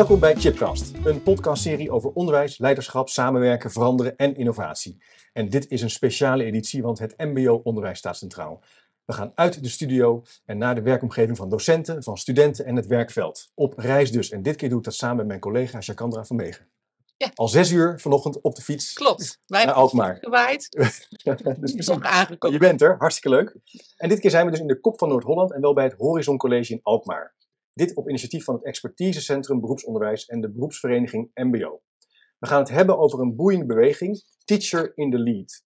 Welkom bij Chipcast, een podcastserie over onderwijs, leiderschap, samenwerken, veranderen en innovatie. En dit is een speciale editie, want het MBO-onderwijs staat centraal. We gaan uit de studio en naar de werkomgeving van docenten, van studenten en het werkveld. Op reis dus. En dit keer doe ik dat samen met mijn collega Jacandra van Megen. Ja. Al zes uur vanochtend op de fiets Klopt. Wij hebben Alkmaar. gewaaid. dus is nog aangekomen. je bent er, hartstikke leuk. En dit keer zijn we dus in de kop van Noord-Holland en wel bij het Horizon College in Alkmaar. Dit op initiatief van het Expertisecentrum Beroepsonderwijs en de beroepsvereniging MBO. We gaan het hebben over een boeiende beweging, Teacher in the Lead.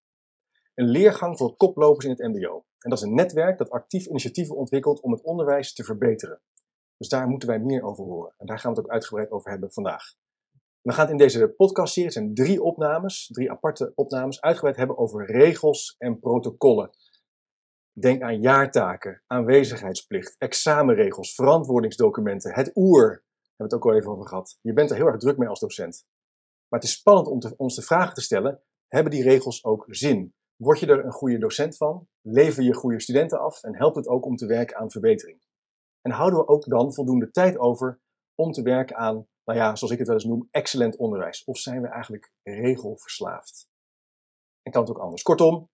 Een leergang voor koplopers in het MBO. En dat is een netwerk dat actief initiatieven ontwikkelt om het onderwijs te verbeteren. Dus daar moeten wij meer over horen. En daar gaan we het ook uitgebreid over hebben vandaag. We gaan het in deze podcastserie, zijn drie opnames, drie aparte opnames, uitgebreid hebben over regels en protocollen. Denk aan jaartaken, aanwezigheidsplicht, examenregels, verantwoordingsdocumenten, het oer. Daar hebben we het ook al even over gehad. Je bent er heel erg druk mee als docent. Maar het is spannend om ons de vraag te stellen: hebben die regels ook zin? Word je er een goede docent van? Lever je goede studenten af? En helpt het ook om te werken aan verbetering? En houden we ook dan voldoende tijd over om te werken aan, nou ja, zoals ik het wel eens noem, excellent onderwijs? Of zijn we eigenlijk regelverslaafd? En kan het ook anders? Kortom,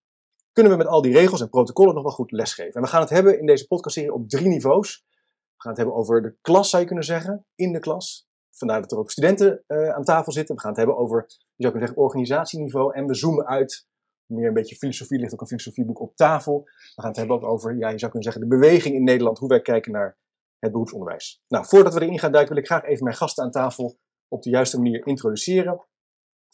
kunnen we met al die regels en protocollen nog wel goed lesgeven? En we gaan het hebben in deze podcastserie op drie niveaus. We gaan het hebben over de klas, zou je kunnen zeggen, in de klas. Vandaar dat er ook studenten uh, aan tafel zitten. We gaan het hebben over, je zou kunnen zeggen, organisatieniveau. En we zoomen uit, meer een beetje filosofie, ligt ook een filosofieboek op tafel. We gaan het hebben ook over, ja, je zou kunnen zeggen, de beweging in Nederland, hoe wij kijken naar het beroepsonderwijs. Nou, voordat we erin gaan duiken, wil ik graag even mijn gasten aan tafel op de juiste manier introduceren.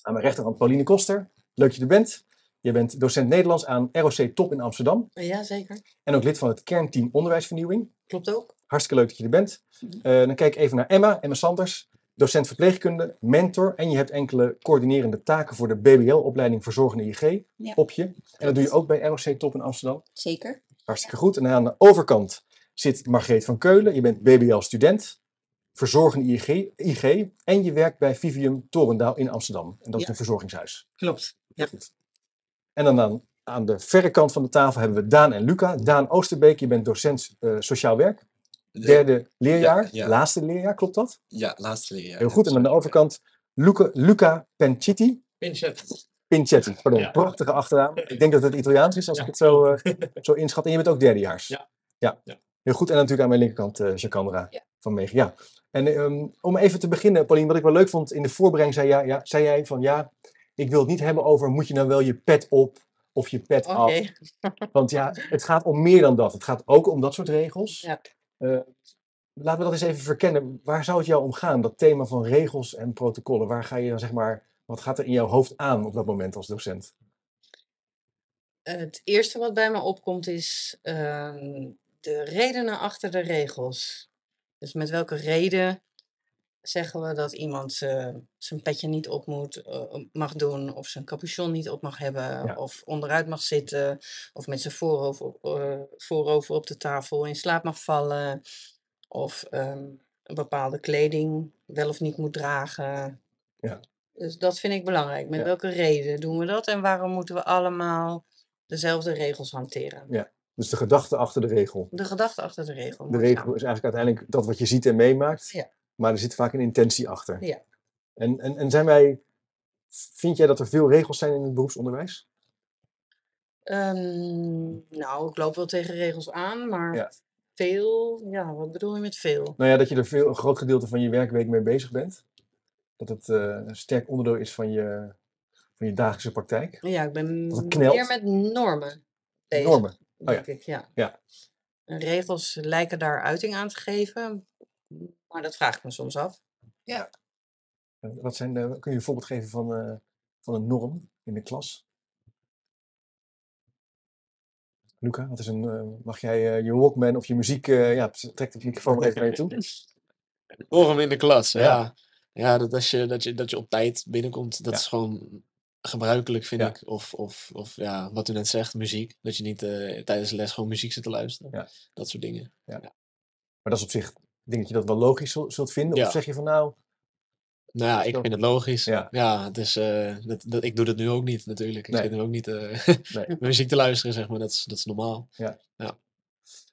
Aan mijn rechterhand Pauline Koster. Leuk dat je er bent. Je bent docent Nederlands aan ROC Top in Amsterdam. Ja, zeker. En ook lid van het kernteam Onderwijsvernieuwing. Klopt ook. Hartstikke leuk dat je er bent. Uh, dan kijk ik even naar Emma, Emma Sanders. Docent verpleegkunde, mentor. En je hebt enkele coördinerende taken voor de BBL-opleiding Verzorgende IG Ja. op je. En dat doe je ook bij ROC Top in Amsterdam. Zeker. Hartstikke goed. En aan de overkant zit Margreet van Keulen. Je bent BBL-student, verzorgende IG, IG. En je werkt bij Vivium Torendaal in Amsterdam. En dat is een verzorgingshuis. Klopt. Ja. Goed. En dan aan, aan de verre kant van de tafel hebben we Daan en Luca. Daan Oosterbeek, je bent docent eh, sociaal werk. Derde leerjaar, Ja, ja. laatste leerjaar, klopt dat? Ja, laatste leerjaar. Heel goed. En aan de overkant Luca, Luca Pencetti. Pinchet. Pinchetti, pardon. Ja. Prachtige achternaam. Ik denk dat het Italiaans is als ik het zo, eh, zo inschat. En je bent ook derdejaars. Ja. ja. Ja. Heel goed. En natuurlijk aan mijn linkerkant eh Jacandra Ja. van Megen. Ja. En ehm, om even te beginnen, Pauline, wat ik wel leuk vond in de voorbereiding, zei, ja, ja, zei jij van ja, ik wil het niet hebben over moet je nou wel je pet op of je pet af. Want ja, het gaat om meer dan dat. Het gaat ook om dat soort regels. Ja. Eh, laten we dat eens even verkennen. Waar zou het jou om gaan, dat thema van regels en protocollen? Waar ga je dan zeg maar, wat gaat er in jouw hoofd aan op dat moment als docent? Het eerste wat bij me opkomt is ehm, de redenen achter de regels. Dus met welke reden zeggen we dat iemand zijn petje niet op moet, eh, mag doen, of zijn capuchon niet op mag hebben, Ja. of onderuit mag zitten, of met zijn voorover, op- eh, voorover op de tafel in slaap mag vallen, of ehm, een bepaalde kleding wel of niet moet dragen. Ja. Dus dat vind ik belangrijk. Met Ja. welke reden doen we dat en waarom moeten we allemaal dezelfde regels hanteren? Dus de gedachte achter de regel. De gedachte achter de regel. De regel is eigenlijk uiteindelijk dat wat je ziet en meemaakt. Ja. Maar er zit vaak een intentie achter. Ja. En, en, en zijn wij, vind jij dat er veel regels zijn in het beroepsonderwijs? Ehm, nou, ik loop wel tegen regels aan, maar Ja. veel, ja, wat bedoel je met veel? Nou ja, dat je er veel, een groot gedeelte van je werkweek mee bezig bent. Dat het eh, een sterk onderdeel is van je, van je dagelijkse praktijk. Ja, ik ben meer met normen bezig, Normen. Oh ja. denk ik, ja. Ja. En regels lijken daar uiting aan te geven, maar dat vraag ik me soms af. Eh, Wat zijn de, kun je een voorbeeld geven van, eh, van een norm in de klas? Luca, wat is een, eh, mag jij eh, je Walkman of je muziek, ja, trek de microfoon even naar je toe. Forum in de klas, Ja. ja. Ja, dat, als je, dat, je, dat je op tijd binnenkomt, dat Ja. is gewoon gebruikelijk, vind Ja. ik. Of, of, of ja, wat u net zegt, muziek. Dat je niet tijdens de les gewoon muziek zit te luisteren. Ja. Dat soort dingen. Maar dat is op zich, denk dat je dat wel logisch zul- zult vinden. Ja. Of zeg je van nou, Nou ja, ik vind het logisch. Ja. Ja, eh, dat, dat, ik doe dat nu ook niet natuurlijk. Ik Nee. zit nu ook niet eh, Nee. muziek te luisteren, zeg maar. Dat is, dat is normaal.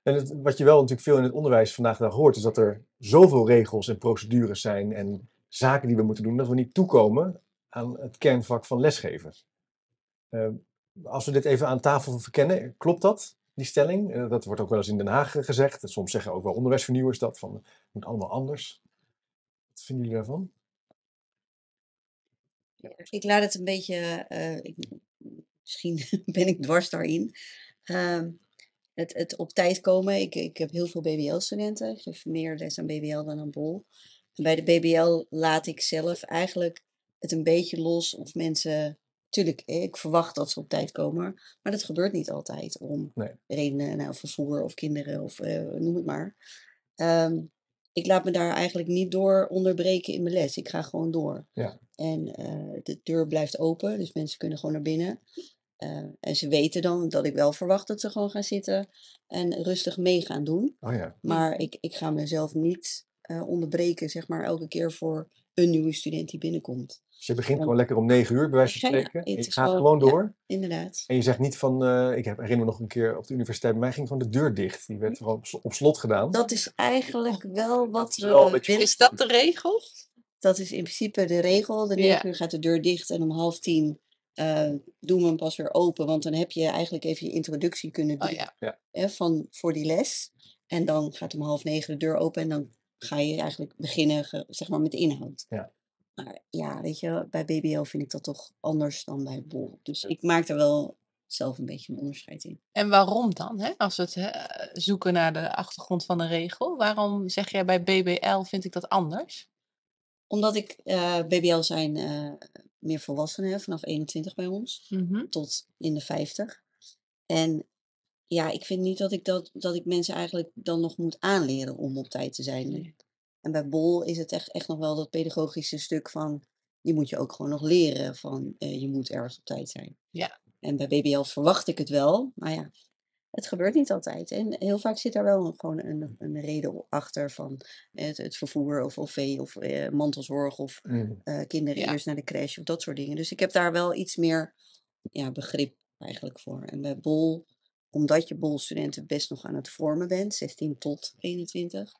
En het, wat je wel natuurlijk veel in het onderwijs vandaag dag hoort, is dat er zoveel regels en procedures zijn en zaken die we moeten doen, dat we niet toekomen aan het kernvak van lesgeven. Eh, als we dit even aan tafel verkennen, klopt dat, die stelling? Eh, dat wordt ook wel eens in Den Haag eh, gezegd. Soms zeggen ook wel onderwijsvernieuwers dat, van het moet allemaal anders. Wat vinden jullie daarvan? Ik laat het een beetje, eh, misschien ben ik dwars daarin. Ehm, het, het op tijd komen. Ik, ik heb heel veel BBL-studenten. Ik geef meer les aan BBL dan aan BOL. En bij de BBL laat ik zelf eigenlijk het een beetje los of mensen. Tuurlijk, eh, ik verwacht dat ze op tijd komen, maar dat gebeurt niet altijd om Nee. redenen, nou, vervoer of kinderen of eh, noem het maar. Ehm, ik laat me daar eigenlijk niet door onderbreken in mijn les. Ik ga gewoon door. Ja. En eh, de deur blijft open, dus mensen kunnen gewoon naar binnen. Eh, en ze weten dan dat ik wel verwacht dat ze gewoon gaan zitten en rustig mee gaan doen. Oh ja, Maar ik, ik ga mezelf niet eh, onderbreken, zeg maar, elke keer voor een nieuwe student die binnenkomt. dus je begint Ja. gewoon lekker om negen uur, bij wijze van Ja, ja, spreken. het Je gaat gewoon- ja. door. Inderdaad. En je zegt niet van, eh, ik heb, herinner me nog een keer op de universiteit, bij mij ging gewoon de deur dicht. Die werd gewoon op sl- op slot gedaan. Dat is eigenlijk wel wat we willen. Is dat de regel? Dat is in principe de regel. De Ja. 9 uur gaat de deur dicht en om half tien eh, doen we hem pas weer open. Want dan heb je eigenlijk even je introductie kunnen doen Oh ja. hè, van, voor die les. En dan gaat om half negen de deur open en dan ga je eigenlijk beginnen ge- zeg maar, met de inhoud. Ja. Maar ja, weet je, bij BBL vind ik dat toch anders dan bij BOL. Dus ik maak er wel zelf een beetje een onderscheid in. En waarom dan? Hè? Als we het hè, zoeken naar de achtergrond van de regel. Waarom zeg jij bij BBL vind ik dat anders? Omdat ik, eh, BBL zijn eh, meer volwassenen, vanaf 21 bij ons. Mhm. tot in de 50. En ja, ik vind niet dat ik, dat, dat ik mensen eigenlijk dan nog moet aanleren om op tijd te zijn. Nee. En bij Bol is het echt, echt nog wel dat pedagogische stuk van, die moet je ook gewoon nog leren van, eh, je moet ergens op tijd zijn. Ja. En bij BBL verwacht ik het wel, maar ja, het gebeurt niet altijd. En heel vaak zit daar wel gewoon een, een reden achter van het, het vervoer of, of vee of eh, mantelzorg of Mm. eh, kinderen Ja. eerst naar de crash of dat soort dingen. Dus ik heb daar wel iets meer ja, begrip eigenlijk voor. En bij Bol, omdat je Bol-studenten best nog aan het vormen bent, 16 tot 21,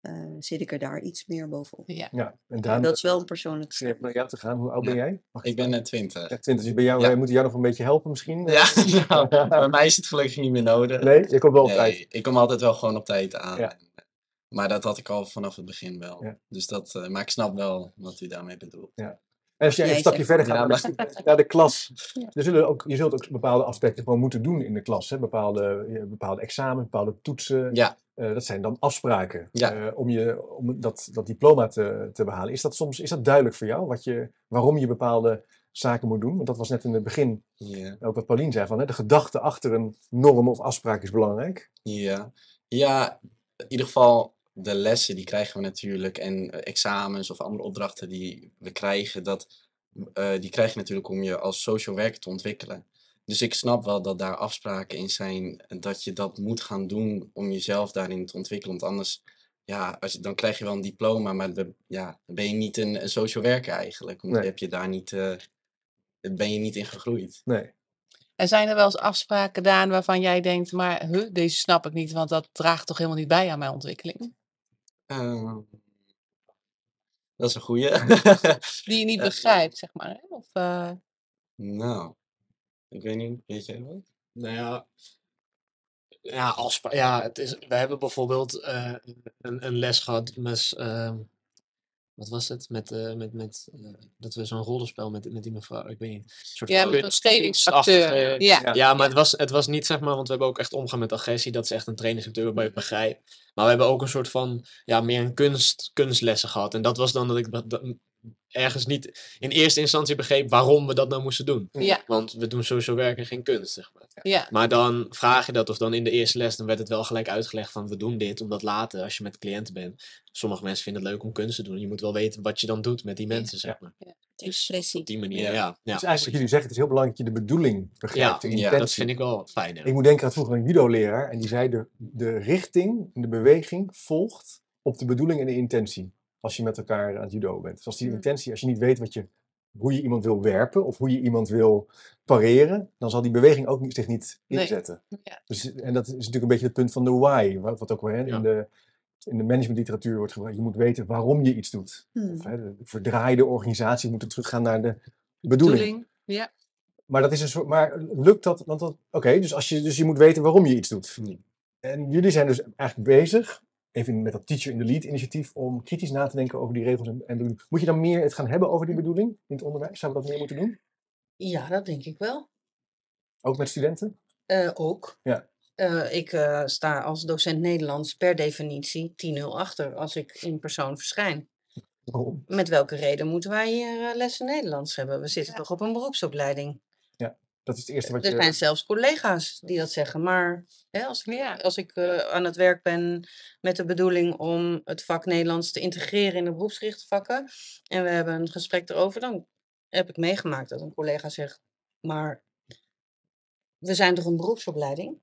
eh, zit ik er daar iets meer bovenop. Ja. Ja, en Daan, dat is wel een persoonlijk ik even naar jou te gaan. Hoe oud ben Ja. jij? Mag Ik ben net 20. echt 20, dus bij jou, Ja. wij moeten jou nog een beetje helpen misschien? Ja, nou, bij mij is het gelukkig niet meer nodig. Nee, je komt wel op Nee, tijd. ik kom altijd wel gewoon op tijd aan. Ja. Maar dat had ik al vanaf het begin wel. Ja. Dus dat, eh, maar ik snap wel wat u daarmee bedoelt. En als jij Jij een stapje verder gaat naar, de, naar de klas, Ja. er zullen ook, je zult ook bepaalde aspecten gewoon moeten doen in de klas. Hè? Bepaalde, ja, bepaalde examen, bepaalde toetsen. Ja, Eh, dat zijn dan afspraken Ja. eh, om, je, om dat, dat diploma te, te behalen. Is dat soms is dat duidelijk voor jou, wat je, waarom je bepaalde zaken moet doen? Want dat was net in het begin ja, ook wat Paulien zei, van, hè, de gedachte achter een norm of afspraak is belangrijk. ja. Ja, in ieder geval de lessen die krijgen we natuurlijk. En eh, examens of andere opdrachten die we krijgen, dat, eh, die krijg je natuurlijk om je als social werker te ontwikkelen. Dus ik snap wel dat daar afspraken in zijn en dat je dat moet gaan doen om jezelf daarin te ontwikkelen. Want anders, ja, als je, dan krijg je wel een diploma, maar de, ja, dan ben je niet een, een social werker eigenlijk. Want Nee. heb je daar niet, eh, ben je niet in gegroeid. Nee. En zijn er wel eens afspraken gedaan waarvan jij denkt, maar huh, deze snap ik niet, want dat draagt toch helemaal niet bij aan mijn ontwikkeling? Ehm, dat is een goeie. Die je niet begrijpt, zeg maar. Hè? Of, eh, nou, ik weet niet, weet jij wat? Nou ja, ja, afspa- ja het is, we hebben bijvoorbeeld eh, een, een les gehad met, ehm, wat was het? Met, eh, met, met eh, dat we zo'n rollenspel met, met die mevrouw, ik weet niet. Een soort ja, met een kunstachtige- Ja. Ja. Ja, maar het was, het was niet zeg maar, want we hebben ook echt omgaan met agressie. Dat is echt een trainingsacteur waarbij je het begrijpt. Maar we hebben ook een soort van, ja, meer een kunst, kunstlessen gehad. En dat was dan dat ik, dat- ergens niet in eerste instantie begreep waarom we dat nou moesten doen. Ja, Want we doen sowieso werk en geen kunst, zeg maar. ja. Maar dan vraag je dat, of dan in de eerste les, dan werd het wel gelijk uitgelegd van we doen dit, omdat later, als je met cliënten bent, sommige mensen vinden het leuk om kunst te doen. Je moet wel weten wat je dan doet met die mensen, zeg maar. Expressie. Op die manier, Ja. ja. ja. Dus eigenlijk wat jullie zeggen, het is heel belangrijk dat je de bedoeling begrijpt. Ja, de ja, dat vind ik wel fijn. ja. Ik moet denken aan vroeger een judo-leraar en die zei de, de richting en de beweging volgt op de bedoeling en de intentie. Als je met elkaar aan het judo bent. Dus als die intentie, als je niet weet wat je, hoe je iemand wil werpen of hoe je iemand wil pareren, dan zal die beweging ook niet, zich niet Nee. inzetten. Ja. Dus, en dat is natuurlijk een beetje het punt van de why, wat, ook wel hè, Ja. in de, in de managementliteratuur wordt gebruikt. Je moet weten waarom je iets doet. Hmm. Of, hè, de verdraaide organisaties moeten teruggaan naar de bedoeling. Bedoeling. Ja. Maar dat is een soort. Maar lukt dat? Want dat. Oké, dus als je dus je moet weten waarom je iets doet. Hmm. En jullie zijn dus eigenlijk bezig, even met dat Teacher in the Lead initiatief, om kritisch na te denken over die regels en, en bedoeling. Moet je dan meer het gaan hebben over die bedoeling in het onderwijs? Zouden we dat meer moeten doen? Ja, dat denk ik wel. Ook met studenten? Eh, ook. Ja. Eh, ik eh, sta als docent Nederlands per definitie 10-0 achter als ik in persoon verschijn. Waarom? Met welke reden moeten wij hier eh, lessen Nederlands hebben? We zitten toch op een beroepsopleiding. Dat is het eerste wat Er je. zijn zelfs collega's die dat zeggen. Maar hè, als ik, Ja. als ik eh, aan het werk ben met de bedoeling om het vak Nederlands te integreren in de beroepsgerichte vakken. En we hebben een gesprek erover, dan heb ik meegemaakt dat een collega zegt. Maar we zijn toch een beroepsopleiding?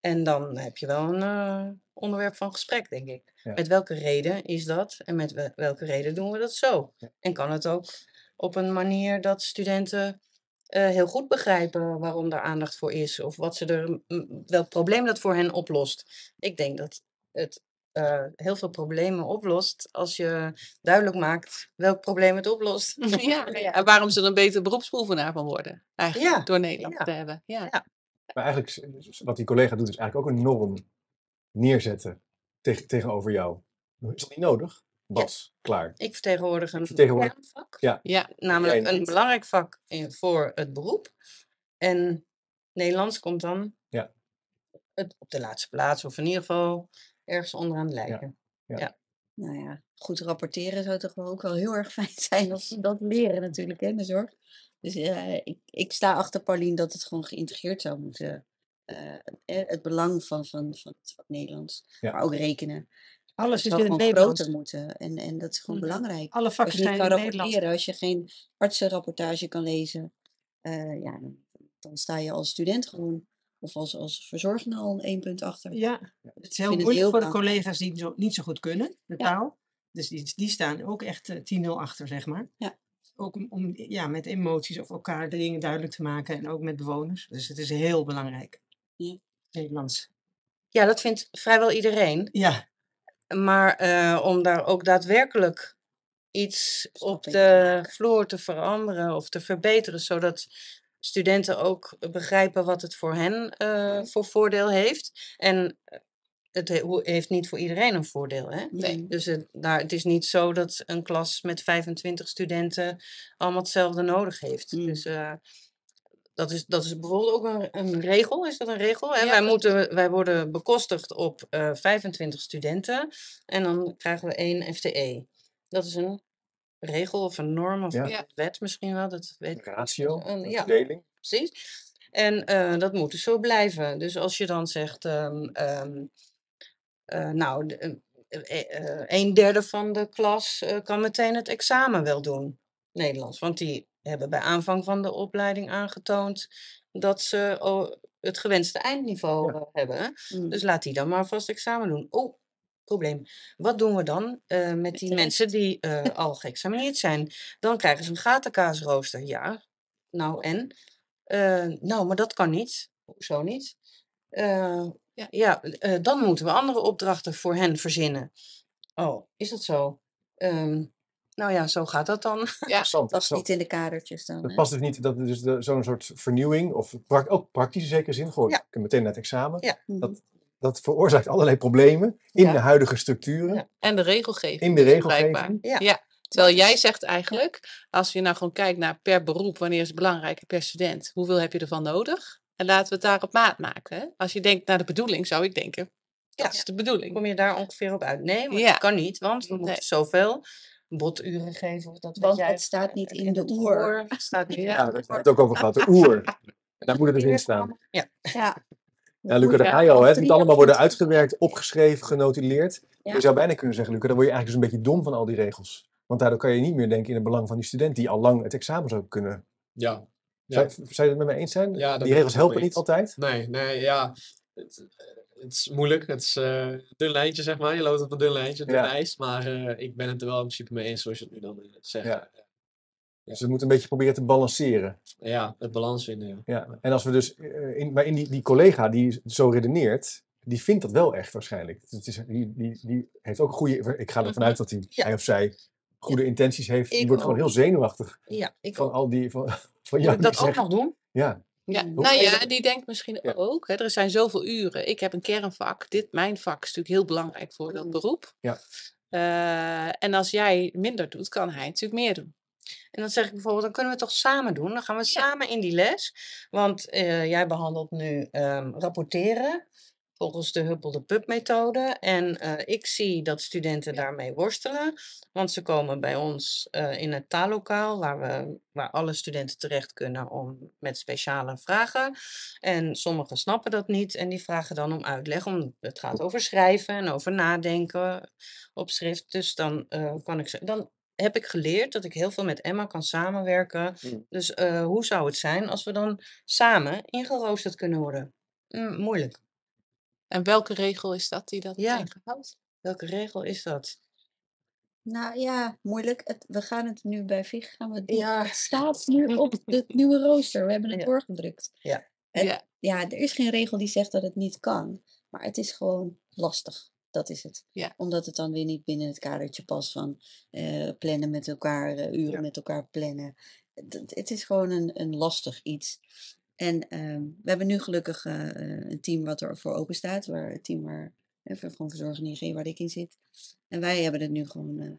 En dan heb je wel een eh, onderwerp van gesprek, denk ik. Ja. Met welke reden is dat? En met we- welke reden doen we dat zo? Ja. En kan het ook op een manier dat studenten eh, heel goed begrijpen waarom daar aandacht voor is? Of wat ze er, welk probleem dat voor hen oplost? Ik denk dat het eh, heel veel problemen oplost als je duidelijk maakt welk probleem het oplost. Ja, ja. En waarom ze er een betere beroepsbeoefenaar van worden. Eigenlijk, Ja, door Nederland ja. te hebben. Ja. Ja. Maar eigenlijk, wat die collega doet, is eigenlijk ook een norm neerzetten tegen, tegenover jou. Is dat niet nodig? Bas, klaar. Ik vertegenwoordig een vertegenwoordig- kernvak. Ja. Ja. Namelijk een belangrijk vak in, voor het beroep. En Nederlands komt dan Ja. het, op de laatste plaats, of in ieder geval ergens onderaan het Ja. lijken. Nou ja, goed rapporteren zou toch wel ook wel heel erg fijn zijn als ze dat leren natuurlijk hè, in de zorg. Dus eh, ik, ik sta achter Paulien dat het gewoon geïntegreerd zou moeten. eh, eh, het belang van, van, van het vak Nederlands, Ja. maar ook rekenen. Alles is in het groter moeten en, en dat is gewoon Mhm. belangrijk. Alle Als vakken je niet zijn kan in het Nederlands. rapporteren, als je geen artsenrapportage kan lezen, eh, ja, dan, dan sta je als student gewoon, of als, als verzorgende al één punt achter. Ja, het is heel moeilijk voor de collega's die zo, niet zo goed kunnen, de Ja. taal. Dus die, die staan ook echt eh, 10-0 achter, zeg maar. Ja. Ook om, om ja, met emoties of elkaar de dingen duidelijk te maken en ook met bewoners. Dus het is heel belangrijk. Ja. Nederlands. Ja, dat vindt vrijwel iedereen. Ja, Maar eh, om daar ook daadwerkelijk iets op de vloer te veranderen of te verbeteren, zodat studenten ook begrijpen wat het voor hen eh, voor voordeel heeft. En eh, het heeft niet voor iedereen een voordeel. Hè? Nee. Dus het, daar, het is niet zo dat een klas met 25 studenten allemaal hetzelfde nodig heeft. Mm. Dus eh, dat, is, dat is bijvoorbeeld ook een, een regel. Is dat een regel? Hè? Ja, wij, moeten, wij worden bekostigd op eh 25 studenten en dan krijgen we één FTE. Dat is een regel of een norm of Ja. een wet misschien wel. Dat weet Ratio, Een- een ja. verdeling. precies. En eh, dat moet dus zo blijven. Dus als je dan zegt, ehm, ehm, eh, nou, een derde van de klas eh, kan meteen het examen wel doen, Nederlands. Want die hebben bij aanvang van de opleiding aangetoond dat ze het gewenste eindniveau Ja. eh, hebben. Mm. Dus laat die dan maar vast examen doen. Oh, probleem. Wat doen we dan eh, met die mensen die eh, al geëxamineerd zijn? Dan krijgen ze een gatenkaasrooster. Ja, nou en? Nou, maar dat kan niet. Hoezo niet? Ja. ja, dan moeten we andere opdrachten voor hen verzinnen. Oh, is dat zo? Ehm, nou ja, zo gaat dat dan. Interessant. Past Zo- niet in de kadertjes dan. Dat past dus niet, dat is dus zo'n soort vernieuwing, of pra- ook praktisch in zekere zin, gewoon Ja. meteen naar het examen. Ja. Mhm. Dat, dat veroorzaakt allerlei problemen in Ja. de huidige structuren, Ja. En de regelgeving. in de dus regelgeving. Ja. Terwijl jij zegt eigenlijk, als je nou gewoon kijkt naar per beroep, wanneer is het belangrijk per student, hoeveel heb je ervan nodig? En laten we het daar op maat maken. Hè? Als je denkt naar de bedoeling, zou ik denken, dat Ja. is de bedoeling. Kom je daar ongeveer op uit? Nee, maar Ja. dat kan niet, want we moeten Nee. zoveel boturen geven. Of dat weet Want jij, het staat niet eh, in de het oer. Het staat niet Ja, ja. daar hebben we het ook over gehad. De oer. En daar moet het dus in staan. Ja. Ja. Ja, Luca, daar Ja, ga je al. Hè. Het moet allemaal worden uitgewerkt, opgeschreven, genotuleerd. Ja. Je zou bijna kunnen zeggen, Luca, dan word je eigenlijk dus een beetje dom van al die regels. Want daardoor kan je niet meer denken in het belang van die student die al lang het examen zou kunnen. Ja. Zou, zou je het met mij eens zijn? Ja, die regels helpen niet altijd. Nee, nee, ja. Het, is moeilijk. Het is eh, een dun lijntje, zeg maar. Je loopt op een dun lijntje, dun Ja. ijs. Maar eh, ik ben het er wel in principe mee eens, zoals je het nu dan eh, zegt. Ja. Ja. Dus we moeten een beetje proberen te balanceren. het balans vinden. Ja. Ja. En als we dus, in, maar in die, die collega die zo redeneert, die vindt dat wel echt waarschijnlijk. Het is, die, die, die heeft ook goede, ik ga ervan uit dat hij, Mhm. Ja. hij of zij goede intenties heeft. Die Ik wordt gewoon heel zenuwachtig ja, ik van ook. al die, van, van Moet ik die dat ook nog doen? Ja, Ja, Mm. nou ja, dat- die denkt misschien Ja. ook. Hè, er zijn zoveel uren. Ik heb een kernvak. Dit, mijn vak, is natuurlijk heel belangrijk voor dat Mm. beroep. Ja. Eh, en als jij minder doet, kan hij natuurlijk meer doen. En dan zeg ik bijvoorbeeld, dan kunnen we het toch samen doen? Dan gaan we samen in die les. Want eh, jij behandelt nu ehm, rapporteren volgens de Huppel de Pup methode. En eh, ik zie dat studenten daarmee worstelen. Want ze komen bij ons eh, in het taallokaal, waar, we, waar alle studenten terecht kunnen om, met speciale vragen. En sommigen snappen dat niet en die vragen dan om uitleg. Om, het gaat over schrijven en over nadenken op schrift. Dus dan eh, kan ik ze. Dan heb ik geleerd dat ik heel veel met Emma kan samenwerken. Mm. Dus hoe zou het zijn als we dan samen ingeroosterd kunnen worden? Mm, moeilijk. En welke regel is dat die dat Ja. tegenhoudt? Welke regel is dat? Nou ja, moeilijk. Het, we gaan het nu bij VIG gaan we doen. Ja. Het staat nu op het nieuwe rooster. We hebben het Ja. doorgedrukt. Ja. Ja. ja, er is geen regel die zegt dat het niet kan. Maar het is gewoon lastig. Dat is het. Ja. Omdat het dan weer niet binnen het kadertje past van eh, plannen met elkaar, eh, uren Ja. met elkaar plannen. Het, het- het is gewoon een, een lastig iets. En ehm, we hebben nu gelukkig eh, een team wat er voor open staat. Waar, het team waar, eh, van verzorging ING waar ik in zit. En wij hebben het nu gewoon eh,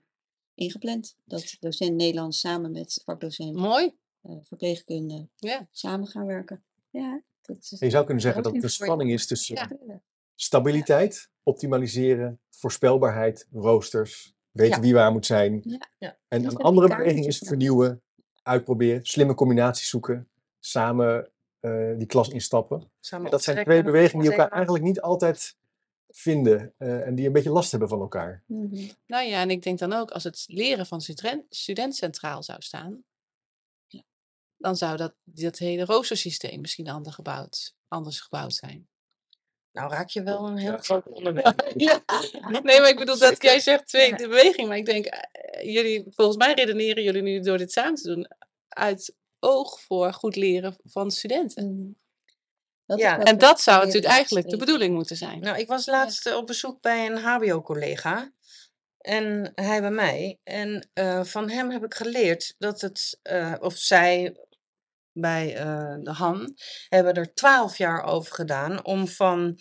ingepland. Dat docent Nederlands samen met vakdocent Mooi. eh, verpleegkunde Ja. samen gaan werken. Ja, dat is je zou kunnen zeggen dat de in spanning is tussen Ja. stabiliteit, optimaliseren, voorspelbaarheid, roosters, weten wie waar moet zijn. Ja. Ja. En Dus een andere beweging is kaartjes vernieuwen, uitproberen, slimme combinaties zoeken, samen eh, die klas instappen. Samen dat zijn twee bewegingen die elkaar eigenlijk niet altijd vinden eh, en die een beetje last hebben van elkaar. Mhm. Nou ja, en ik denk dan ook, als het leren van student, centraal zou staan, dan zou dat, dat hele roostersysteem misschien anders gebouwd, anders gebouwd zijn. Nou raak je wel een heel Ja. groot onderwerp. Ja. Nee, maar ik bedoel dat jij zegt twee de beweging, maar ik denk, eh, jullie, volgens mij redeneren jullie nu door dit samen te doen uit oog voor goed leren van studenten. Dat Ja, En dat zou natuurlijk eigenlijk de bedoeling moeten zijn. Nou, ik was laatst eh, op bezoek bij een HBO-collega. En hij bij mij. En eh, van hem heb ik geleerd dat het, eh, of zij bij de Han, hebben er twaalf jaar over gedaan om van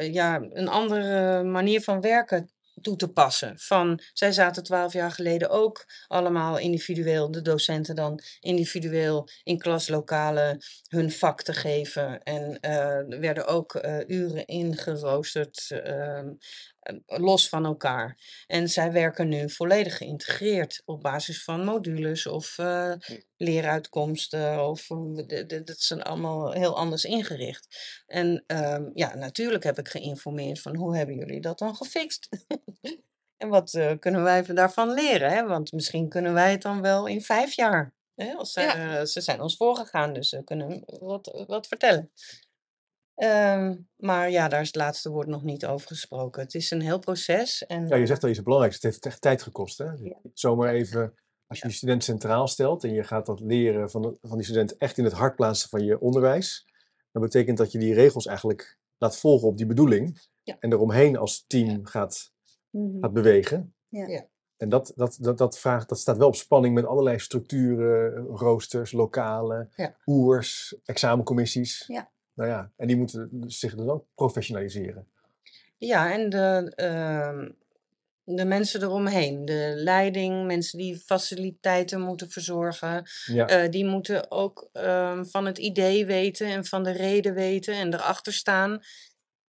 ja, een andere manier van werken toe te passen. Van, zij zaten twaalf jaar geleden ook allemaal individueel, de docenten dan individueel in klaslokalen hun vak te geven. En eh, er werden ook eh, uren ingeroosterd, ehm, eh, los van elkaar. En zij werken nu volledig geïntegreerd op basis van modules of eh, leeruitkomsten. Of, eh, dat zijn allemaal heel anders ingericht. En ehm, ja, natuurlijk heb ik geïnformeerd van hoe hebben jullie dat dan gefixt? en wat eh, kunnen wij van- daarvan leren? Hè? Want misschien kunnen wij het dan wel in vijf jaar. Hè? Als zij, Ja. eh, ze zijn ons voorgegaan, dus ze kunnen wat, wat vertellen. Ehm, maar ja, daar is het laatste woord nog niet over gesproken. Het is een heel proces. En, Ja, je zegt al iets belangrijks. Het heeft echt tijd gekost. Hè? Niet Zomaar even, als je die student centraal stelt en je gaat dat leren van, de- van die student echt in het hart plaatsen van je onderwijs, dan betekent dat je die regels eigenlijk laat volgen op die bedoeling Ja. en eromheen als team gaat, Mhm. gaat bewegen. Ja. Ja. En dat, dat, dat, dat, vraagt, dat staat wel op spanning met allerlei structuren, roosters, lokalen, Ja. oers, examencommissies. Ja. Nou ja, en die moeten zich dus ook professionaliseren. Ja, en de, ehm, de mensen eromheen. De leiding, mensen die faciliteiten moeten verzorgen. Ja. eh, die moeten ook ehm, van het idee weten en van de reden weten en erachter staan.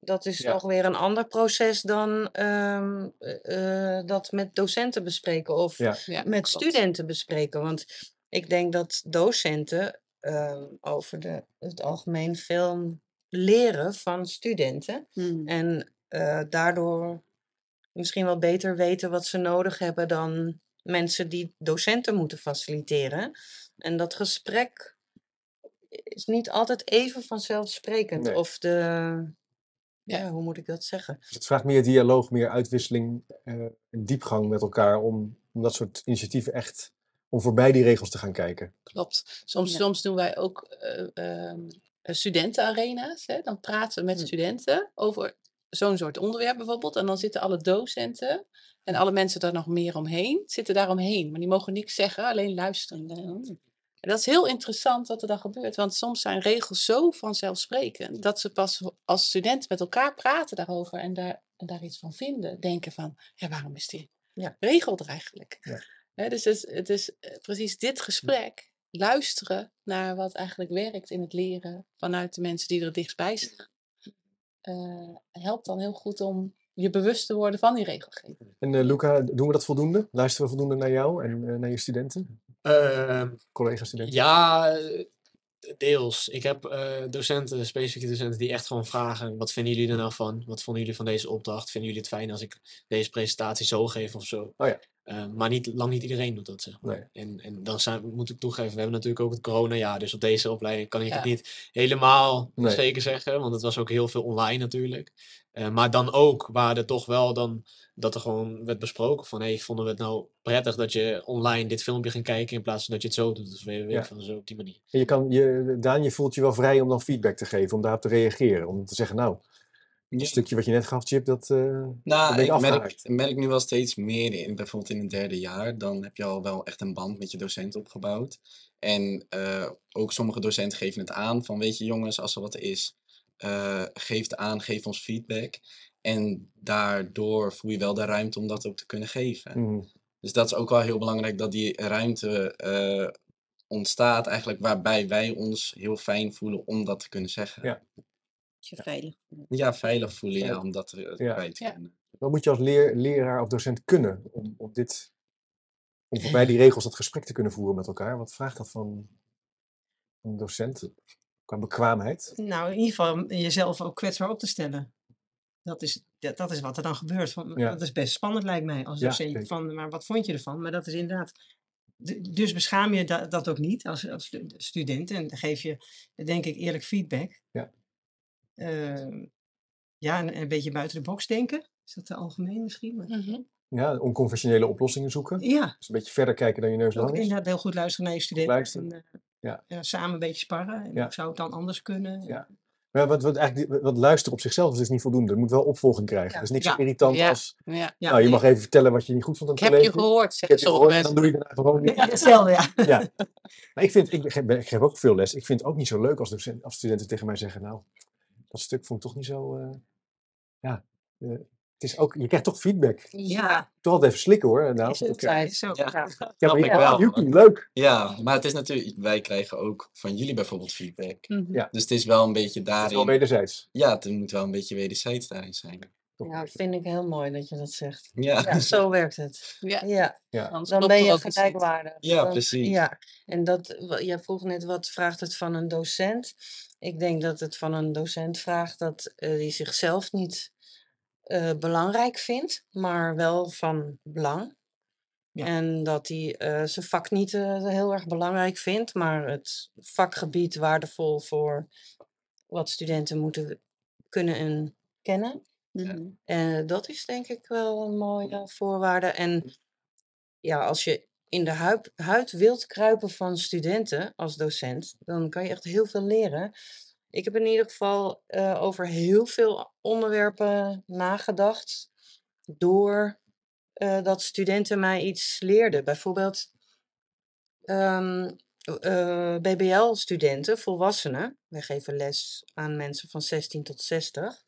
dat is Ja. nog weer een ander proces dan ehm, eh, eh, dat met docenten bespreken of Ja. Ja, met klopt. studenten bespreken. Want ik denk dat docenten ehm, over de, het algemeen veel leren van studenten. Mhm. En eh, daardoor misschien wel beter weten wat ze nodig hebben dan mensen die docenten moeten faciliteren. En dat gesprek is niet altijd even vanzelfsprekend. Nee. Of de, ja. Ja. hoe moet ik dat zeggen? Dus het vraagt meer dialoog, meer uitwisseling en diepgang met elkaar om, om dat soort initiatieven echt, om voorbij die regels te gaan kijken. Klopt. Soms, Ja. soms doen wij ook eh, ehm, eh, studentenarena's. Hè? Dan praten we met Hm. studenten over zo'n soort onderwerp bijvoorbeeld. En dan zitten alle docenten en alle mensen daar nog meer omheen, zitten daar omheen. Maar die mogen niks zeggen, alleen luisteren. En dat is heel interessant wat er dan gebeurt. Want soms zijn regels zo vanzelfsprekend dat ze pas als studenten met elkaar praten daarover en daar, en daar iets van vinden. Denken van, ja, waarom is die Ja. regel er eigenlijk? Ja. Hè, dus het is, het is eh, precies dit gesprek, luisteren naar wat eigenlijk werkt in het leren vanuit de mensen die er het dichtstbij staan. eh, helpt dan heel goed om je bewust te worden van die regelgeving. En eh, Luca, doen we dat voldoende? Luisteren we voldoende naar jou en naar je studenten, Ehm, collega-studenten? Ja, deels. Ik heb eh, docenten, specifieke docenten, die echt gewoon vragen: wat vinden jullie er nou van? Wat vonden jullie van deze opdracht? Vinden jullie het fijn als ik deze presentatie zo geef of zo? Oh ja. Eh, maar niet, lang niet iedereen doet dat, zeg maar. Nee. En, en dan zijn, moet ik toegeven, we hebben natuurlijk ook het coronajaar, dus op deze opleiding kan ik het niet helemaal Nee. zeker zeggen, want het was ook heel veel online natuurlijk. Eh, maar dan ook, waar er toch wel dan, dat er gewoon werd besproken van, hey, vonden we het nou prettig dat je online dit filmpje ging kijken in plaats van dat je het zo doet, dus weet, Ja. van zo op die manier. En je kan, je, Daan, je voelt je wel vrij om dan feedback te geven, om daarop te reageren. Om te zeggen, nou, Ja. stukje wat je net gaf, Chip, dat, Nou, je ik merk, merk nu wel steeds meer in, bijvoorbeeld in het derde jaar, dan heb je al wel echt een band met je docent opgebouwd. En eh, ook sommige docenten geven het aan van, weet je jongens, als er wat is, eh, geef het aan, geef ons feedback. En daardoor voel je wel de ruimte om dat ook te kunnen geven. Mhm. Dus dat is ook wel heel belangrijk dat die ruimte ontstaat, eigenlijk waarbij wij ons heel fijn voelen om dat te kunnen zeggen. Ja. Dat je veilig voelt. Ja, veilig voelen, ja, om dat er- Ja. te Ja. kunnen. Wat moet je als leer, leraar of docent kunnen om, om dit, om voorbij die regels dat gesprek te kunnen voeren met elkaar? Wat vraagt dat van een docent qua bekwaamheid? Nou, in ieder geval jezelf ook kwetsbaar op te stellen. Dat is, dat, dat is wat er dan gebeurt. Van, Ja. Dat is best spannend lijkt mij als Ja, docent. van, maar wat vond je ervan? Maar dat is inderdaad... Dus beschaam je da- dat ook niet als, als stu- student. En dan geef je, denk ik, eerlijk feedback. Ja. Ehm, ja, en, en een beetje buiten de box denken. Is dat te algemeen misschien? Maar, Mhm. Ja, onconventionele oplossingen zoeken. ja, Dus een beetje verder kijken dan je neus lang is. inderdaad heel goed luisteren naar je studenten. luisteren. En, eh, Ja. ja, samen een beetje sparren. En Ja. zou het dan anders kunnen? Ja. Maar wat, wat, eigenlijk, wat luisteren op zichzelf is dus niet voldoende. Het moet wel opvolging krijgen. Ja. Het is niks zo irritant Ja. als... Ja. Ja, nou, je mag even vertellen wat je niet goed vond aan Ik het heb je college. gehoord, Ik zeggen heb je sommige gehoord, en dan mensen. doe je daarna gewoon niet. Ja, hetzelfde, ja. Ja. Maar ik, vind, ik, geef, ik geef ook veel les. Ik vind het ook niet zo leuk als, docent, als studenten tegen mij zeggen... Nou, dat stuk vond ik toch niet zo... eh, ja, eh, het is ook, je krijgt toch feedback. Ja, Toch altijd even slikken hoor. Nou, is het oké. tijd. Zo, Ja. ja. Ja, maar ik wel. Yuki, leuk. Ja, maar het is natuurlijk, wij krijgen ook van jullie bijvoorbeeld feedback. Mhm. Ja. Dus het is wel een beetje Het is daarin. wel wederzijds. Ja, het moet wel een beetje wederzijds daarin zijn. Ja, dat vind ik heel mooi dat je dat zegt. Ja, Ja, zo werkt het. Ja, Ja, Ja. dan ben je gelijkwaardig. Ja, Dan- precies. Ja, en dat, jij vroeg net wat vraagt het van een docent. Ik denk dat het van een docent vraagt dat eh hij zichzelf niet eh, belangrijk vindt, maar wel van belang. Ja. En dat hij eh, zijn vak niet eh, heel erg belangrijk vindt, maar het vakgebied waardevol voor wat studenten moeten kunnen en kennen. Mhm. Eh, dat is denk ik wel een mooie voorwaarde. En ja, als je in de huid, wilt kruipen van studenten als docent, dan kan je echt heel veel leren. Ik heb in ieder geval eh, over heel veel onderwerpen nagedacht door eh, dat studenten mij iets leerden. Bijvoorbeeld ehm, BBL-studenten, volwassenen, wij geven les aan mensen van 16 tot 60,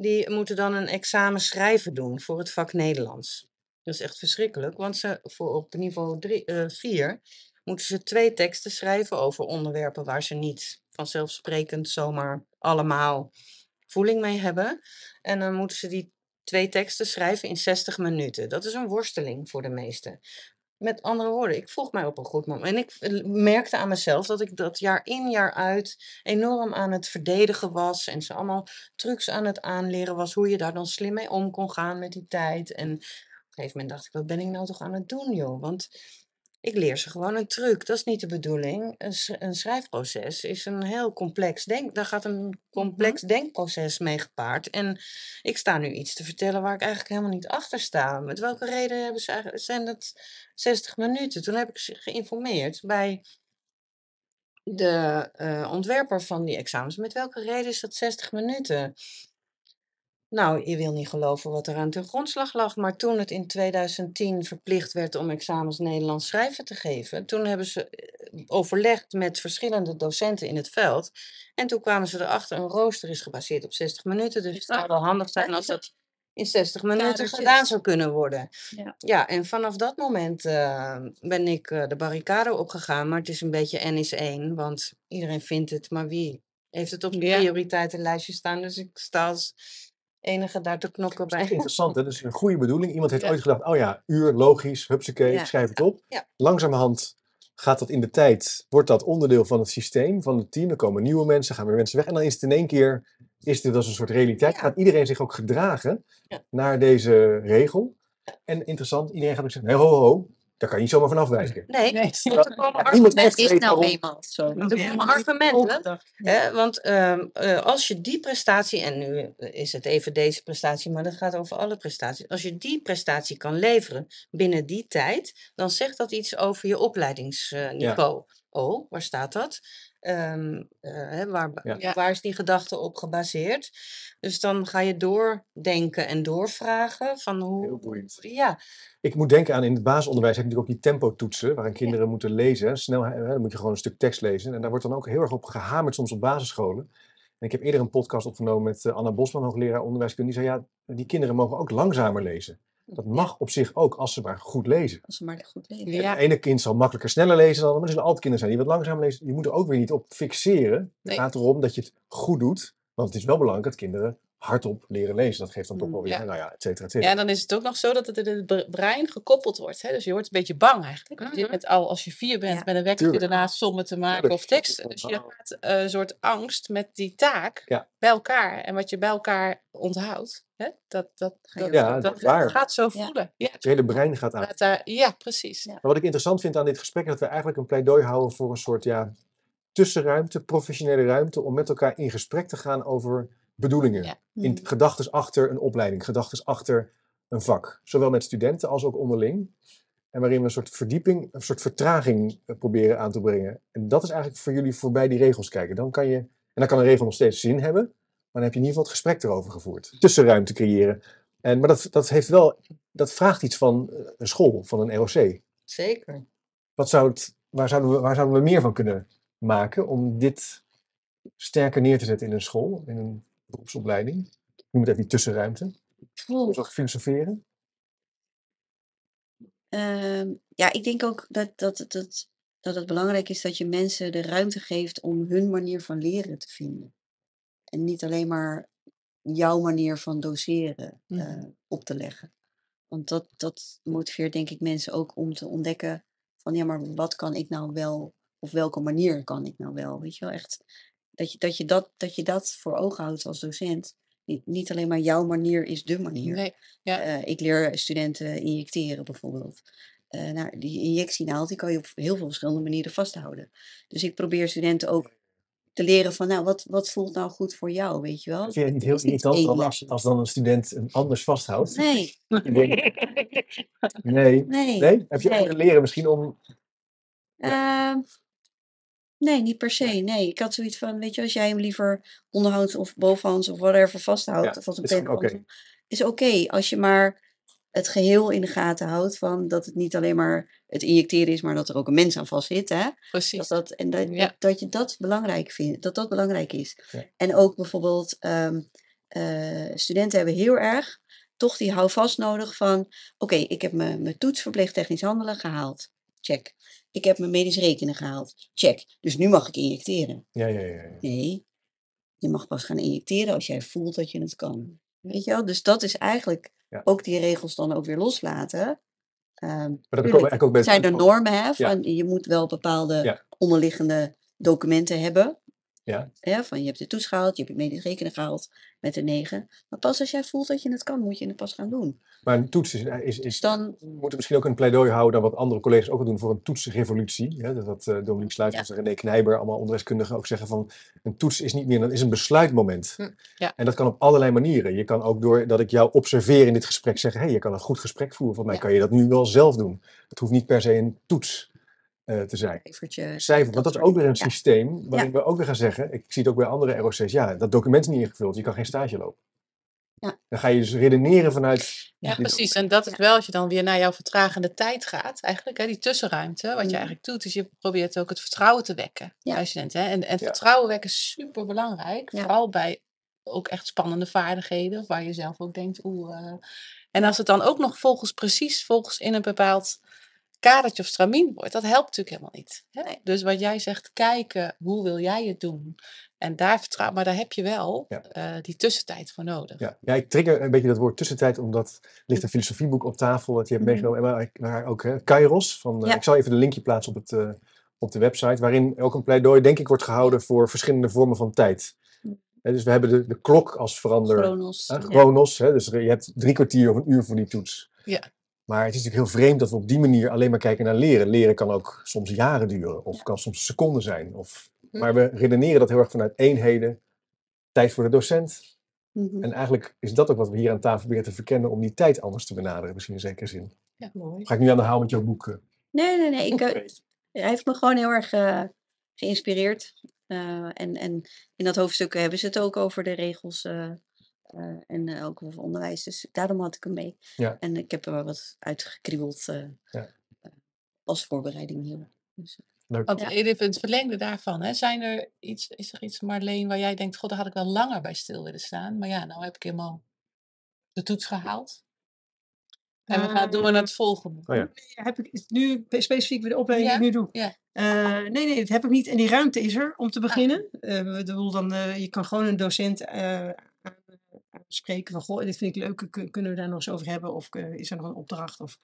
die moeten dan een examen schrijven doen voor het vak Nederlands. Dat is echt verschrikkelijk, want ze voor op niveau 4 moeten ze twee teksten schrijven over onderwerpen waar ze niet vanzelfsprekend zomaar allemaal voeling mee hebben. En dan moeten ze die twee teksten schrijven in 60 minuten. Dat is een worsteling voor de meesten. Met andere woorden, ik vroeg mij op een goed moment. En ik eh, merkte aan mezelf dat ik dat jaar in jaar uit enorm aan het verdedigen was. En ze allemaal trucs aan het aanleren was. Hoe je daar dan slim mee om kon gaan met die tijd. En op een gegeven moment dacht ik, wat ben ik nou toch aan het doen, joh? Want ik leer ze gewoon een truc. Dat is niet de bedoeling. Een, sch- een schrijfproces is een heel complex denk. Daar gaat een complex denkproces mee gepaard. En ik sta nu iets te vertellen waar ik eigenlijk helemaal niet achter sta. Met welke reden hebben ze eigenlijk, zijn dat 60 minuten? Toen heb ik ze geïnformeerd bij de eh, ontwerper van die examens. Met welke reden is dat 60 minuten? Nou, je wil niet geloven wat er aan ten grondslag lag. Maar toen het in 2010 verplicht werd om examens Nederlands schrijven te geven, toen hebben ze eh, overlegd met verschillende docenten in het veld. En toen kwamen ze erachter, een rooster is gebaseerd op 60 minuten. Dus het zou wel handig zijn als dat in 60 minuten Kadertjes. gedaan zou kunnen worden. Ja. Ja, en vanaf dat moment eh, ben ik eh, de barricade opgegaan. Maar het is een beetje N is één, want iedereen vindt het. Maar wie heeft het op zijn Ja. prioriteitenlijstje staan? Dus ik sta als enige daar te knokken bij. interessant, hè? dat is een goede bedoeling. Iemand heeft Ja. ooit gedacht, oh ja, uur, logisch, hupsakee, Ja. schrijf het op. Ja. Langzamerhand gaat dat in de tijd, wordt dat onderdeel van het systeem, van het team. Er komen nieuwe mensen, gaan weer mensen weg. En dan is het in één keer, is dit als een soort realiteit. Gaat iedereen zich ook gedragen naar deze regel. En interessant, iedereen gaat ook zeggen, nee, ho, ho, daar kan je niet zomaar van afwijken. Nee, echt Het is nou waarom. eenmaal zo. Hè, want ehm, eh, als je die prestatie, en nu is het even deze prestatie, maar dat gaat over alle prestaties. Als je die prestatie kan leveren binnen die tijd, dan zegt dat iets over je opleidingsniveau. Oh, waar staat dat? Ehm, eh, hè, waar, Ja. Ja. waar is die gedachte op gebaseerd? Dus dan ga je doordenken en doorvragen van Heel hoe. boeiend. Ja, Ik moet denken aan in het basisonderwijs heb je natuurlijk ook die tempotoetsen, waarin kinderen moeten lezen. Snel, hè, dan moet je gewoon een stuk tekst lezen. En daar wordt dan ook heel erg op gehamerd soms op basisscholen. En ik heb eerder een podcast opgenomen met eh, Anna Bosman, hoogleraar onderwijskunde. Die zei, ja, die kinderen mogen ook langzamer lezen. Dat mag op zich ook, als ze maar goed lezen. Als ze maar goed leven. Ja. Het ene kind zal makkelijker sneller lezen dan, maar er zullen altijd kinderen zijn die wat langzamer lezen. Je moet er ook weer niet op fixeren. Het gaat erom dat je het goed doet. Want het is wel belangrijk dat kinderen hardop leren lezen. Dat geeft dan toch Mm, wel weer, ja. nou ja, et cetera, et Ja, cetera. en dan is het ook nog zo dat het in het bre- brein gekoppeld wordt. Hè? Dus je wordt een beetje bang eigenlijk. Met al, als je vier bent, Ja. met een Tuurlijk. daarnaast sommen te maken Tuurlijk. of teksten. Dus je gaat eh, een soort angst met die taak Ja. bij elkaar. En wat je bij elkaar onthoudt, hè? Dat, dat, Ga je dat, Ja, dat, dat is waar. gaat zo voelen. Ja, Het hele brein gaat aan. daar, ja precies. Ja. Maar wat ik interessant vind aan dit gesprek is dat we eigenlijk een pleidooi houden voor een soort ja, tussenruimte, professionele ruimte, om met elkaar in gesprek te gaan over bedoelingen. Ja. In Mm. gedachten achter een opleiding, gedachten achter een vak. Zowel met studenten als ook onderling. En waarin we een soort verdieping, een soort vertraging eh, proberen aan te brengen. En dat is eigenlijk voor jullie voorbij die regels kijken. Dan kan je, en dan kan een regel nog steeds zin hebben, maar dan heb je in ieder geval het gesprek erover gevoerd. Tussenruimte creëren. En, maar dat, dat, heeft wel, dat vraagt iets van eh, een school, van een ROC. zeker. Wat zou het, waar, zouden we, waar zouden we meer van kunnen maken om dit sterker neer te zetten in een school, in een beroepsopleiding? Ik noem het even die tussenruimte. Ook filosoferen. Ehm, ja, ik denk ook dat, dat, dat, dat het belangrijk is dat je mensen de ruimte geeft om hun manier van leren te vinden. En niet alleen maar jouw manier van doseren eh, Mhm. op te leggen. Want dat, dat motiveert denk ik mensen ook om te ontdekken van ja, maar wat kan ik nou wel, of welke manier kan ik nou wel? Weet je wel, echt dat je dat, je dat, dat, je dat voor ogen houdt als docent. Niet, niet alleen maar jouw manier is de manier. Nee, ja. Eh, ik leer studenten injecteren bijvoorbeeld. Eh, nou, die injectienaald die kan je op heel veel verschillende manieren vasthouden. Dus ik probeer studenten ook te leren van, nou, wat, wat voelt nou goed voor jou, weet je wel? Vind je het niet heel irritant dan als, als dan een student een anders vasthoudt? Nee, nee. nee. Nee? Heb je ook Nee. leren misschien om... Ehm, nee, niet per se. Nee, ik had zoiets van, weet je, als jij hem liever onderhands of bovenhands of whatever vasthoudt, Ja, of als een is oké. is oké. Als je maar het geheel in de gaten houdt van dat het niet alleen maar het injecteren is, maar dat er ook een mens aan vast zit, hè? precies. Dat, dat, en dat, Ja. dat, dat je dat belangrijk vindt, dat dat belangrijk is. Ja. En ook bijvoorbeeld, ehm, eh, studenten hebben heel erg toch die houvast nodig van, oké, ik heb mijn mijn toets verpleegd technisch handelen gehaald. Check. Ik heb mijn medisch rekenen gehaald. Check. Dus nu mag ik injecteren. Ja, ja, ja. ja. Nee. je mag pas gaan injecteren als jij voelt dat je het kan. Weet je wel? Dus dat is eigenlijk Ja. ook die regels dan ook weer loslaten. Ehm, Maar dat komen ook bij zijn er normen, hè? Van, Je moet wel bepaalde onderliggende documenten hebben. Ja. Hè? Van je hebt de toets gehaald, je hebt je medisch rekenen gehaald met een 9. Maar pas als jij voelt dat je het kan, moet je het pas gaan doen. Maar een toets is, is, is Dus dan, we moeten misschien ook een pleidooi houden dan wat andere collega's ook al doen voor een toetsrevolutie. Dat, dat eh, Dominique Sluiters en René Knijber, allemaal onderwijskundigen, ook zeggen van een toets is niet meer, dat is een besluitmoment. Hm, ja. En dat kan op allerlei manieren. Je kan ook door dat ik jou observeer in dit gesprek zeggen, hé, hey, je kan een goed gesprek voeren. Volgens mij Ja. kan je dat nu wel zelf doen. Het hoeft niet per se een toets eh, te zijn. Cijfer, want dat is ook weer een Ja. systeem waarin we ook weer gaan zeggen, ik zie het ook bij andere ROC's, ja, dat document is niet ingevuld, je kan geen stage lopen. Ja. Dan ga je dus redeneren vanuit... Ja, precies. En dat is wel als je dan weer naar jouw vertragende tijd gaat, eigenlijk, hè, die tussenruimte. Wat je Mm. eigenlijk doet, is je probeert ook het vertrouwen te wekken Ja. bij studenten. Hè? En, en Ja. vertrouwen wekken is super belangrijk. Ja. Vooral bij ook echt spannende vaardigheden, waar je zelf ook denkt, oeh. eh. En als het dan ook nog volgens precies volgens in een bepaald kadertje of stramien wordt, dat helpt natuurlijk helemaal niet. Hè? Nee. Dus wat jij zegt, kijken, hoe wil jij het doen? En daar vertrouwen, maar daar heb je wel Ja. eh, die tussentijd voor nodig. Ja, ja, ik trigger een beetje dat woord tussentijd, omdat er ligt een filosofieboek op tafel dat je hebt Mhm. meegenomen. En waar, waar ook hè, Kairos, van, eh, Ja. ik zal even de linkje plaatsen op, het, eh, op de website, waarin ook een pleidooi, denk ik, wordt gehouden voor verschillende vormen van tijd. Mhm. Dus we hebben de, de klok als verander, Chronos. hè, ja. chronos, hè, dus je hebt drie kwartier of een uur voor die toets. Ja. Maar het is natuurlijk heel vreemd dat we op die manier alleen maar kijken naar leren. Leren kan ook soms jaren duren, of kan soms seconden zijn. Of, Hm. maar we redeneren dat heel erg vanuit eenheden, tijd voor de docent, Mhm. en eigenlijk is dat ook wat we hier aan tafel proberen te verkennen om die tijd anders te benaderen, misschien in zekere zin. Mooi. Ga ik nu aan de haal met jouw boek? eh? Nee, nee, nee. Ik, eh, hij heeft me gewoon heel erg eh, geïnspireerd. Eh, en, en in dat hoofdstuk hebben ze het ook over de regels en eh, ook over onderwijs. Dus daarom had ik hem mee. Ja. En ik heb er wel wat uitgekriebeld eh, Ja. eh, als voorbereiding hier. Dus, eh, Leuk. Want Ja. even het verlengde daarvan, hè, zijn er iets, is er iets, Marleen, waar jij denkt, god, daar had ik wel langer bij stil willen staan. Maar ja, nou heb ik helemaal de toets gehaald. En we gaan door naar het volgende. Oh ja. Heb ik nu pe- specifiek bij de opleiding die ik nu doe? ja. Eh, nee, nee, dat heb ik niet. En die ruimte is er om te Ah. beginnen. Eh, ik bedoel, dan, eh, je kan gewoon een docent aanspreken van, goh, dit vind ik leuk, kun- kunnen we daar nog eens over hebben? Of eh, is er nog een opdracht? Of...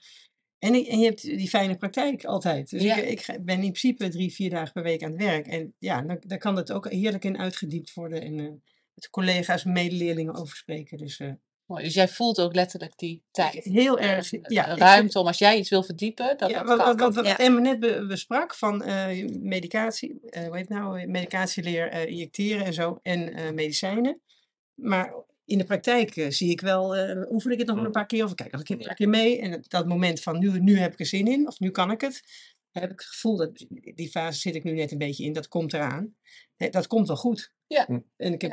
En, ik- en je hebt die fijne praktijk altijd. Dus Ja. ik, ben in principe drie, vier dagen per week aan het werk. En ja, dan, dan kan dat ook heerlijk in uitgediept worden. En eh, met collega's, medeleerlingen over spreken. Dus eh, Mooi, dus jij voelt ook letterlijk die tijd. heel erg. Ja, ik ruimte om als jij iets wil verdiepen, dat ja, dat wat, kan. wat, wat, wat Ja. Emma net be- besprak van medicatie, eh hoe heet nou, medicatieleer, injecteren en zo, en medicijnen. Maar in de praktijk eh, zie ik wel, eh oefen ik het nog wel een paar keer, of kijk nog een een keer mee. En dat- moment van nu, nu heb ik er zin in, of nu kan ik het, heb ik het gevoel dat die fase zit ik nu net een beetje in, dat komt eraan. Hè, dat komt wel goed. Ja. Hm. En ik heb,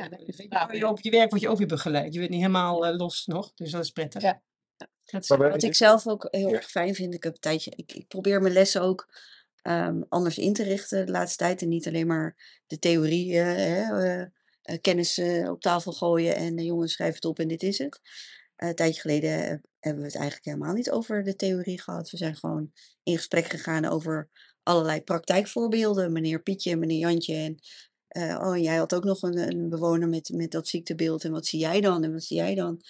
Ja, je- op je werk word je ook weer begeleid. Je bent niet helemaal eh, los nog, dus dat is prettig. Ja. Is- Wat ik zelf ook heel Ja. erg fijn vind, ik heb een tijdje, ik, ik probeer mijn lessen ook ehm, anders in te richten de laatste tijd. En niet alleen maar de theorie, hè, kennis eh, op tafel gooien en de jongens schrijf het op en dit is het. Eh, een tijdje geleden eh, hebben we het eigenlijk helemaal niet over de theorie gehad. We zijn gewoon in gesprek gegaan over allerlei praktijkvoorbeelden. Meneer Pietje en meneer Jantje. En, eh, oh, jij had ook nog een, een bewoner met, met dat ziektebeeld. En wat zie jij dan? En wat zie jij dan?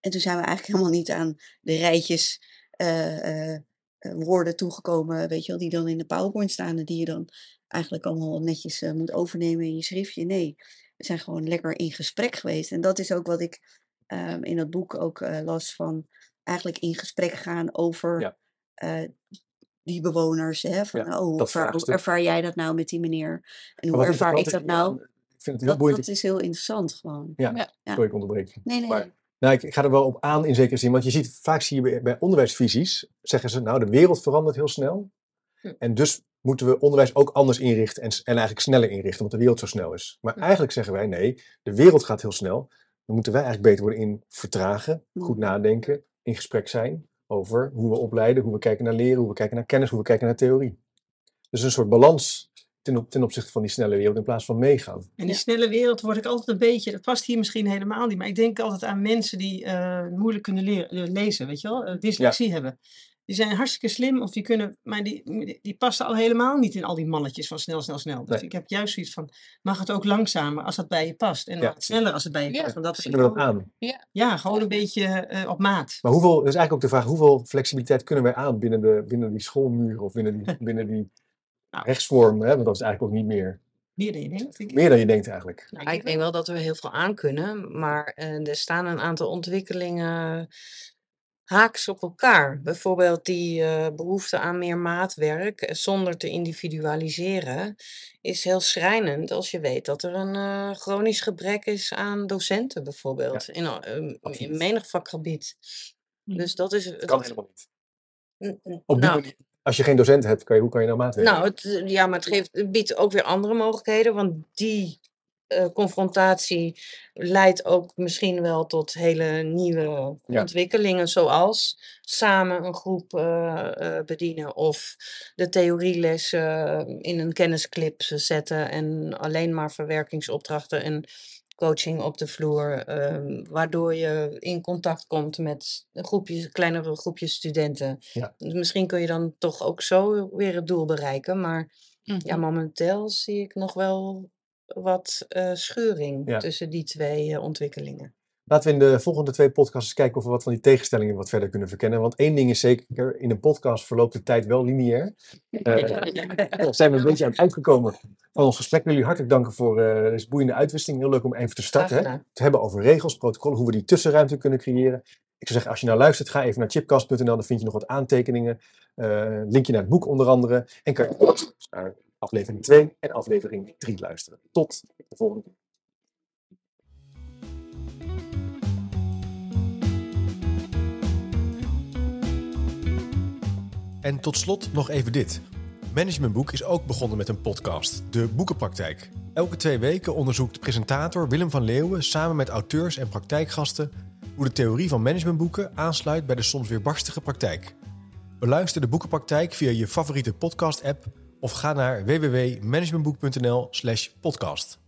En toen zijn we eigenlijk helemaal niet aan de rijtjes eh, eh, eh, woorden toegekomen, weet je wel, die dan in de PowerPoint staan en die je dan eigenlijk allemaal netjes eh, moet overnemen in je schriftje. Nee, we zijn gewoon lekker in gesprek geweest. En dat is ook wat ik ehm, in dat boek ook eh, las van eigenlijk in gesprek gaan over Ja. eh, die bewoners. Hè, van, Ja, oh, hoe ervaar, hoe vraagstuk. ervaar jij dat nou met die meneer? En hoe ervaar ik dat nou? Ik vind het heel Dat, boeiend. dat is heel interessant gewoon. Ja, Ja. sorry, ik onderbreek. Nee, nee. Maar- Nou, ik, ik ga er wel op aan in zekere zin, want je ziet vaak zie je bij, bij onderwijsvisies, zeggen ze, nou, de wereld verandert heel snel. Hm. En dus moeten we onderwijs ook anders inrichten en, en eigenlijk sneller inrichten, omdat de wereld zo snel is. Maar Hm. eigenlijk zeggen wij, nee, de wereld gaat heel snel. Dan moeten wij eigenlijk beter worden in vertragen, goed Mhm. nadenken, in gesprek zijn over hoe we opleiden, hoe we kijken naar leren, hoe we kijken naar kennis, hoe we kijken naar theorie. Dus een soort balans ten, op- ten opzichte van die snelle wereld in plaats van meegaan. En die snelle wereld word ik altijd een beetje, dat past hier misschien helemaal niet, maar ik denk altijd aan mensen die eh, moeilijk kunnen leren, lezen, weet je wel, eh, dyslexie hebben. Die zijn hartstikke slim, of die kunnen, maar die, die, die passen al helemaal niet in al die mannetjes van snel, snel, snel. Dus Nee. ik heb juist zoiets van, mag het ook langzamer als dat bij je past. En Ja. sneller als het bij je Ja. past. Want dat is Kunnen we dat aan? Ja, gewoon een beetje eh, op maat. Maar hoeveel, dat is eigenlijk ook de vraag, hoeveel flexibiliteit kunnen wij aan binnen, de, binnen die schoolmuren of binnen die, binnen die Nou. rechtsvorm? Hè? Want dat is eigenlijk ook niet meer. Meer dan je denkt. denk ik. Meer dan je denkt eigenlijk. Nou, ik denk wel dat we heel veel aan kunnen, maar eh, er staan een aantal ontwikkelingen haaks op elkaar. Bijvoorbeeld die eh, behoefte aan meer maatwerk eh, zonder te individualiseren is heel schrijnend als je weet dat er een eh, chronisch gebrek is aan docenten bijvoorbeeld in, eh, in menig vakgebied. Hm. Dus dat is. Dat kan helemaal niet. Op die nou, manier, als je geen docent hebt, kan je, hoe kan je nou maatwerk? nou, het, ja, maar het, geeft, het biedt ook weer andere mogelijkheden, want die eh, confrontatie leidt ook misschien wel tot hele nieuwe Ja. ontwikkelingen, zoals samen een groep eh, eh, bedienen of de theorielessen in een kennisclip zetten en alleen maar verwerkingsopdrachten en coaching op de vloer, ehm, waardoor je in contact komt met een groepje, kleinere groepjes studenten. Ja. Dus misschien kun je dan toch ook zo weer het doel bereiken, maar ja, Mhm. momenteel zie ik nog wel wat eh, schuring Ja. tussen die twee eh, ontwikkelingen. Laten we in de volgende twee podcasts kijken of we wat van die tegenstellingen wat verder kunnen verkennen. Want één ding is zeker, in een podcast verloopt de tijd wel lineair. Daar zijn we een beetje aan het uitgekomen van ons gesprek. Ik wil jullie hartelijk danken voor deze boeiende uitwisseling. Heel leuk om even te starten. Hè? Te hebben over regels, protocollen, hoe we die tussenruimte kunnen creëren. Ik zou zeggen, als je nou luistert, ga even naar chipcast.nl. Dan vind je nog wat aantekeningen. linkje naar het boek onder andere. En kan je aflevering 2 en aflevering 3 luisteren. Tot de volgende keer. En tot slot nog even dit. Managementboek is ook begonnen met een podcast, De Boekenpraktijk. Elke twee weken onderzoekt presentator Willem van Leeuwen samen met auteurs en praktijkgasten hoe de theorie van managementboeken aansluit bij de soms weer barstige praktijk. Beluister de Boekenpraktijk via je favoriete podcast-app of ga naar www.managementboek.nl/podcast.